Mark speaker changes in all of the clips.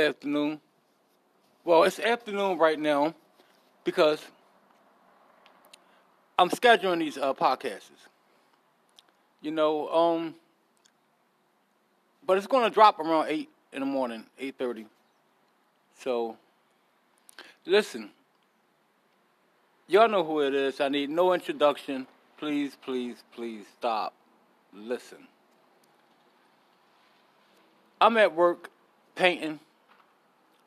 Speaker 1: Afternoon. Well, it's afternoon right now because I'm scheduling these uh, podcasts. You know, um, but it's going to drop around eight in the morning, eight thirty. So, listen, y'all know who it is. I need no introduction. Please, please, please stop. Listen. I'm at work painting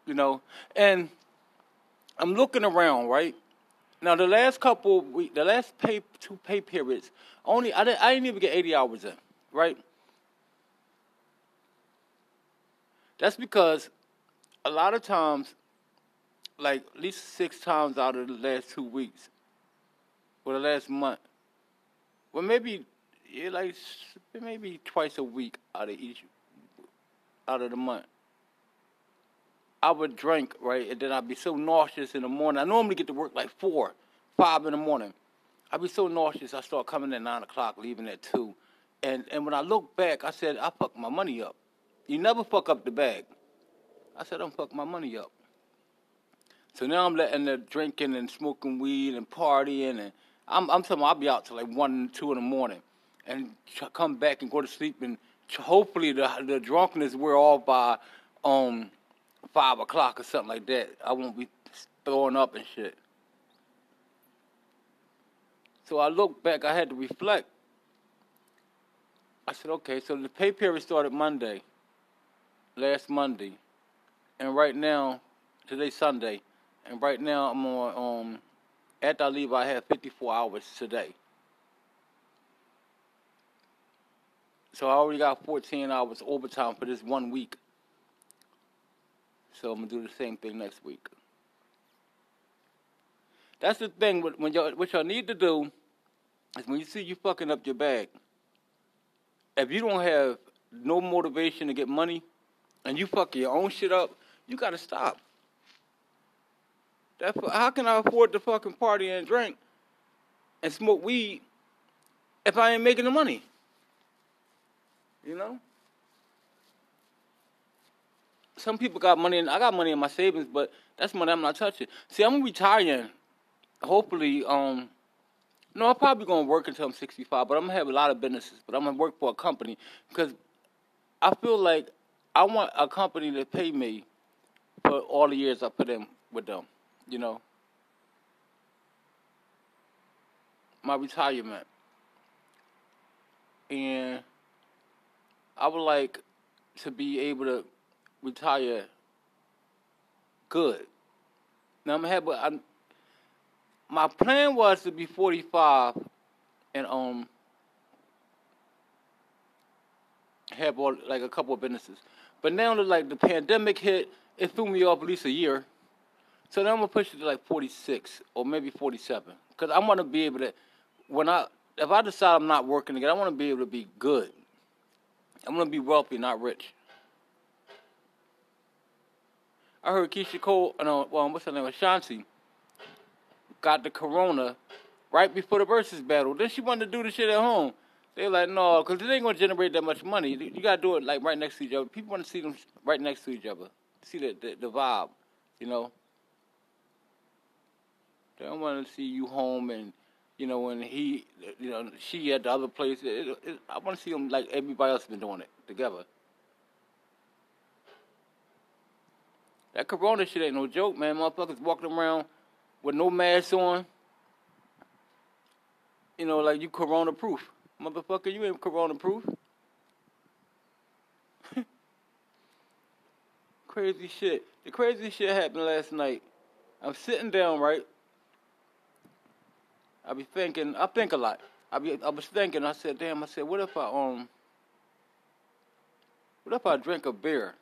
Speaker 1: you know, and I'm looking around, right? Now the last couple week, the last pay two pay periods, only I didn't, I didn't even get 80 hours in, right? That's because a lot of times, like at least six times out of the last two weeks, or the last month, well maybe yeah, like maybe twice a week out of each out of the month. I would drink, right, and then I'd be so nauseous in the morning. I normally get to work like four, five in the morning. I'd be so nauseous, I start coming at nine o'clock, leaving at two. And and when I look back, I said, I fucked my money up. You never fuck up the bag. I said, I'm fuck my money up. So now I'm letting the drinking and smoking weed and partying and I'm I'm talking I'll be out till like one, two in the morning, and come back and go to sleep and hopefully the the drunkenness wear off by um five o'clock or something like that. I won't be throwing up and shit. So I look back, I had to reflect. I said, okay, so the pay period started Monday, last Monday, and right now, today's Sunday, and right now I'm on, um, after I leave, I have 54 hours today. So I already got 14 hours overtime for this one week. So I'm gonna do the same thing next week. That's the thing. When y'all, what y'all need to do is when you see you fucking up your bag. If you don't have no motivation to get money, and you fuck your own shit up, you gotta stop. That how can I afford to fucking party and drink and smoke weed if I ain't making the money? You know some people got money, and I got money in my savings, but that's money I'm not touching. See, I'm retiring. Hopefully, um, no, I'm probably gonna work until I'm 65, but I'm gonna have a lot of businesses. But I'm gonna work for a company because I feel like I want a company to pay me for all the years I put in with them. You know, my retirement, and I would like to be able to retire good. Now I'm have, I'm, my plan was to be 45 and um have all, like a couple of businesses. But now like the pandemic hit, it threw me off at least a year. So now I'm gonna push it to like 46 or maybe 47 because I want to be able to when I if I decide I'm not working again, I want to be able to be good. I want to be wealthy, not rich. I heard Keyshia Cole, no, uh, well, what's her name, Ashanti, got the corona right before the versus battle. Then she wanted to do the shit at home. They're like, no, because it ain't to generate that much money. You got to do it like right next to each other. People want to see them right next to each other, see the, the, the vibe, you know. They don't want to see you home and, you know, when he, you know, she at the other place. It, it, I want to see them like everybody else been doing it together. That corona shit ain't no joke, man. Motherfuckers walking around with no mask on. You know, like you corona proof. Motherfucker, you ain't corona proof. crazy shit. The crazy shit happened last night. I'm sitting down, right? I be thinking. I think a lot. I be. I was thinking. I said, "Damn." I said, "What if I um? What if I drink a beer?"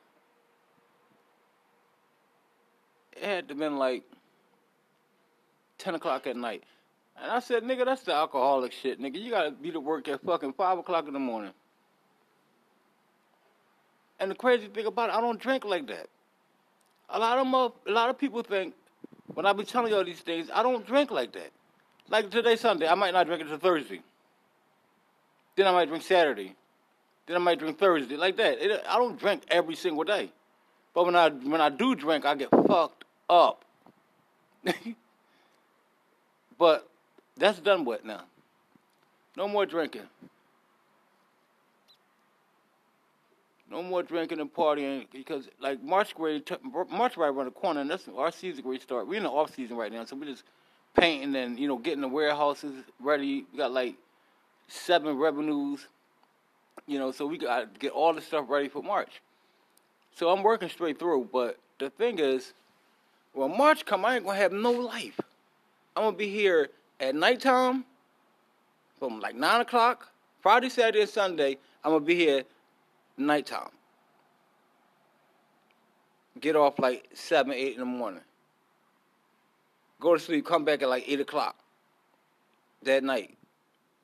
Speaker 1: It had to been like ten o'clock at night, and I said, "Nigga, that's the alcoholic shit, nigga. You gotta be to work at fucking five o'clock in the morning." And the crazy thing about it, I don't drink like that. A lot of mo- a lot of people think when I be telling y'all these things, I don't drink like that. Like today Sunday, I might not drink until Thursday. Then I might drink Saturday. Then I might drink Thursday, like that. It, I don't drink every single day. But when I when I do drink, I get fucked up. but that's done with now. No more drinking. No more drinking and partying because like March grade, March right around the corner, and that's our season grade start. We're in the off season right now, so we're just painting and you know getting the warehouses ready. We got like seven revenues, you know, so we got to get all the stuff ready for March. So I'm working straight through, but the thing is, when March come, I ain't gonna have no life. I'm gonna be here at nighttime from like nine o'clock, Friday, Saturday, and Sunday. I'm gonna be here nighttime. Get off like seven, eight in the morning. Go to sleep, come back at like eight o'clock that night.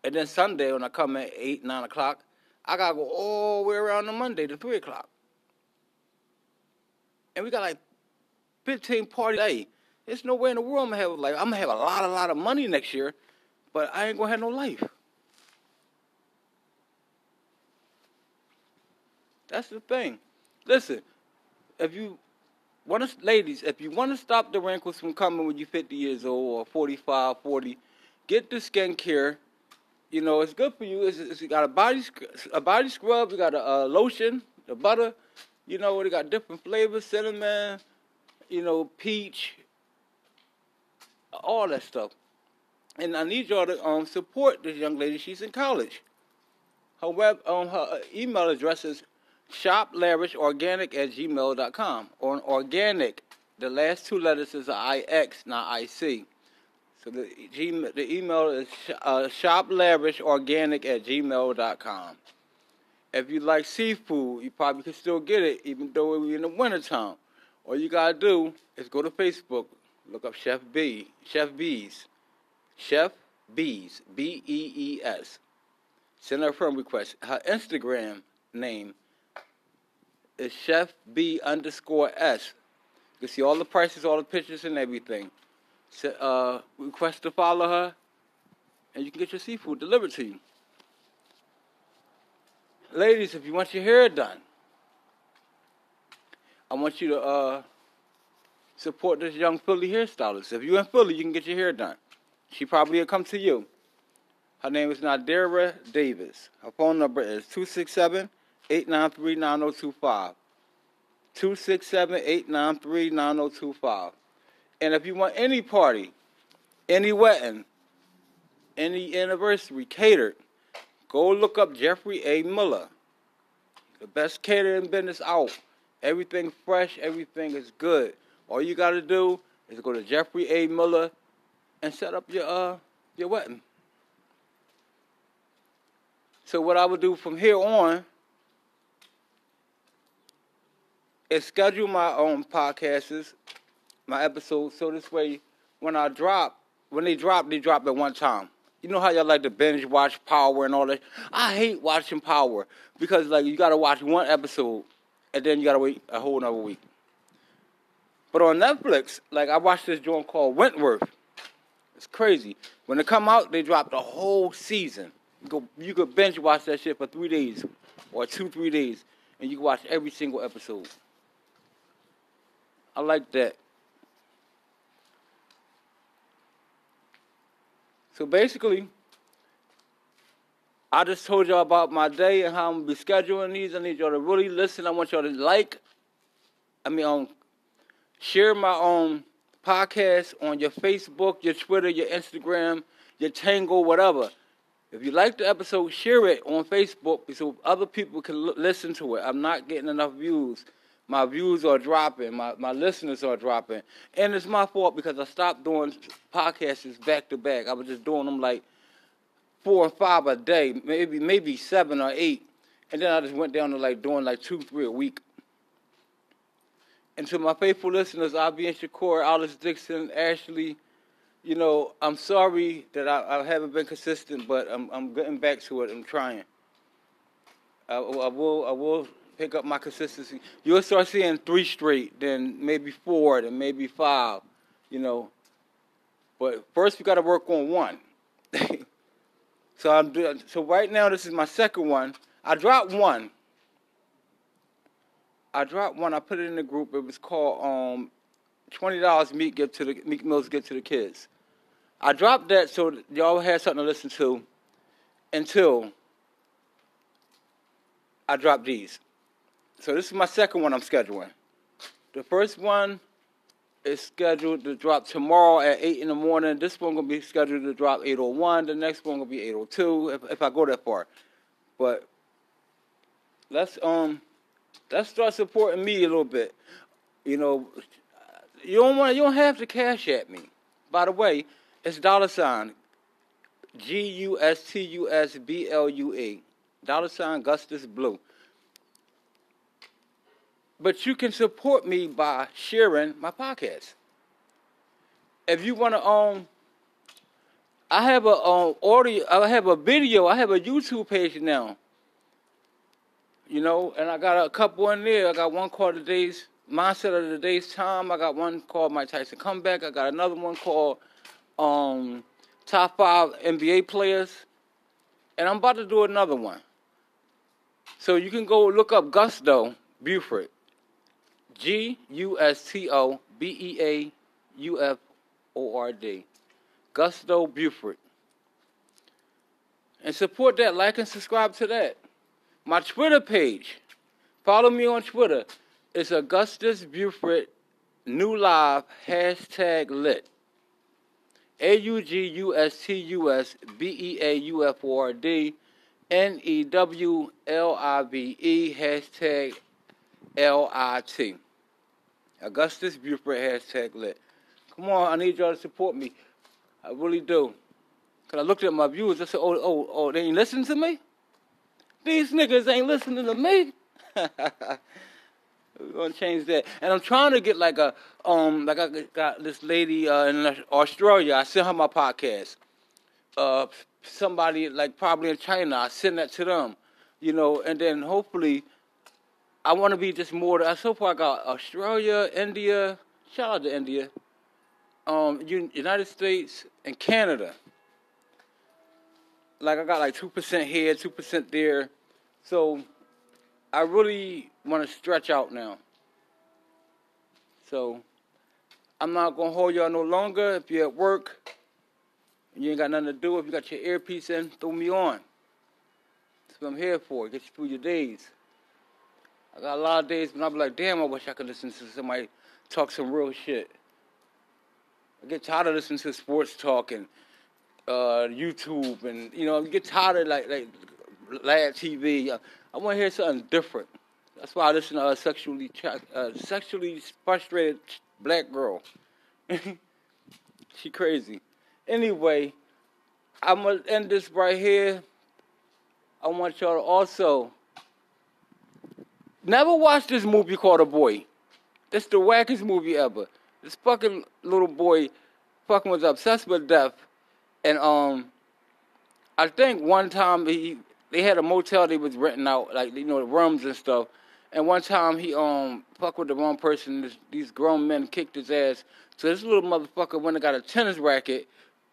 Speaker 1: And then Sunday when I come at eight, nine o'clock, I gotta go all the way around to Monday to three o'clock. And we got like fifteen parties a day. There's no way in the world I'm gonna have like I'm gonna have a lot, a lot of money next year, but I ain't gonna have no life. That's the thing. Listen, if you want to, ladies, if you want to stop the wrinkles from coming when you're 50 years old or 45, 40, get the skincare. You know, it's good for you. It's, it's got a body a body scrub. You got a uh, lotion, the butter. You know, they got different flavors: cinnamon, you know, peach, all that stuff. And I need y'all to um, support this young lady. She's in college. Her web, um, her email address is shoplavishorganic at gmail.com. Or organic, the last two letters is IX, not IC. So the, the email is uh, shoplavishorganic at gmail.com. If you like seafood, you probably can still get it, even though we're in the wintertime. All you gotta do is go to Facebook, look up Chef B, Chef Bees, Chef Bees, B E E S. Send her a friend request. Her Instagram name is Chef B underscore S. You can see all the prices, all the pictures, and everything. So, uh, request to follow her, and you can get your seafood delivered to you. Ladies, if you want your hair done, I want you to uh, support this young Philly hairstylist. If you're in Philly, you can get your hair done. She probably will come to you. Her name is Nadira Davis. Her phone number is 267 893 9025. 267 893 9025. And if you want any party, any wedding, any anniversary catered, go look up Jeffrey A. Miller. The best catering business out. Everything fresh, everything is good. All you got to do is go to Jeffrey A. Miller and set up your uh your wedding. So what I would do from here on is schedule my own podcasts, my episodes, so this way when I drop, when they drop, they drop at one time. You know how y'all like to binge watch Power and all that? I hate watching Power because like you gotta watch one episode and then you gotta wait a whole another week. But on Netflix, like I watched this joint called Wentworth. It's crazy. When it come out, they drop the whole season. You go, you could binge watch that shit for three days or two, three days, and you watch every single episode. I like that. So basically, I just told y'all about my day and how I'm gonna be scheduling these. I need y'all to really listen. I want y'all to like, I mean, um, share my own podcast on your Facebook, your Twitter, your Instagram, your Tango, whatever. If you like the episode, share it on Facebook so other people can l- listen to it. I'm not getting enough views my views are dropping, my, my listeners are dropping. And it's my fault because I stopped doing podcasts back to back. I was just doing them like four and five a day, maybe maybe seven or eight. And then I just went down to like doing like two, three a week. And to my faithful listeners, be in Shakur, Alice Dixon, Ashley, you know, I'm sorry that I, I haven't been consistent, but I'm I'm getting back to it. I'm trying. I, I will I will pick up my consistency. You'll start seeing three straight, then maybe four, then maybe five, you know. But first we got to work on one. so I'm doing. So right now this is my second one. I dropped one. I dropped one. I put it in the group. It was called um, twenty dollars Meek give to the Meek Mills give to the kids. I dropped that so y'all had something to listen to until I dropped these. So this is my second one I'm scheduling. The first one is scheduled to drop tomorrow at 8 in the morning. This one to be scheduled to drop 8.01. The next one to be 8.02 if, if I go that far. But let's um let's start supporting me a little bit. You know, you don't want you don't have to cash at me. By the way, it's dollar sign G U S T U S B L U E. Dollar sign Gustus Blue. But you can support me by sharing my podcast. If you want to um I have a um, audio I have a video, I have a YouTube page now. You know, and I got a couple in there. I got one called the Days Mindset of the Day's Time. I got one called Mike Tyson Comeback. I got another one called um, Top Five NBA Players. And I'm about to do another one. So you can go look up Gusto Beauford. G U S T O B E A U F O R D. Gusto Beauford. And support that. Like and subscribe to that. My Twitter page. Follow me on Twitter. It's Augustus Beauford New Live hashtag lit. A U G U S T U S B E A U F O R D N E W L I V E hashtag L I T. Augustus Beauford hashtag lit. Come on, I need y'all to support me. I really do. Cause I looked at my viewers, I said, oh, oh, oh, they ain't listening to me? These niggas ain't listening to me. We're gonna change that. And I'm trying to get like a um like I got this lady uh, in Australia. I sent her my podcast. Uh, somebody like probably in China. I send that to them. You know, and then hopefully, I want to be just more. So far, I got Australia, India. Shout out to India. Um, United States and Canada. Like I got like two percent here, two percent there. So I really want to stretch out now. So I'm not gonna hold y'all no longer. If you're at work and you ain't got nothing to do, if you got your earpiece in, throw me on. That's what I'm here for. Get you through your days. I got a lot of days when I'll be like, damn, I wish I could listen to somebody talk some real shit. I get tired of listening to sports talk and uh, YouTube and you know, I get tired of like like live TV. I want to hear something different. That's why I listen to a sexually uh, sexually frustrated black girl. she crazy. Anyway, I'm gonna end this right here. I want y'all to also never watch this movie called A Boy. It's the wackest movie ever. This fucking little boy fucking was obsessed with death. And um I think one time he they had a motel they was renting out, like you know, the rooms and stuff. And one time he um fucked with the wrong person. This, these grown men kicked his ass. So this little motherfucker went and got a tennis racket,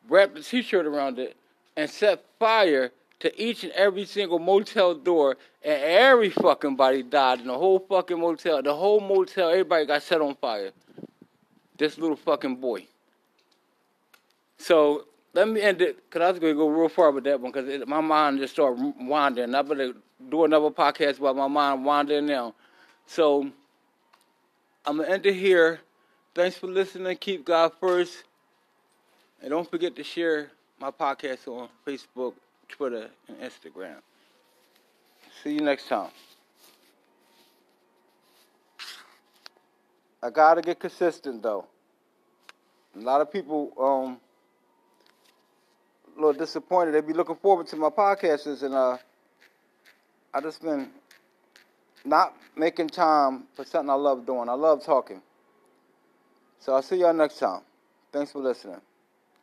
Speaker 1: wrapped a t-shirt around it, and set fire to each and every single motel door, and every fucking body died in the whole fucking motel. The whole motel, everybody got set on fire. This little fucking boy. So let me end it because I was going to go real far with that one because my mind just started wandering. I'm to do another podcast while my mind wandering now. So I'm going to end it here. Thanks for listening. Keep God first. And don't forget to share my podcast on Facebook, Twitter, and Instagram. See you next time. I gotta get consistent though. A lot of people um a little disappointed. They be looking forward to my podcasts and uh I just been not making time for something I love doing. I love talking. So I'll see y'all next time. Thanks for listening.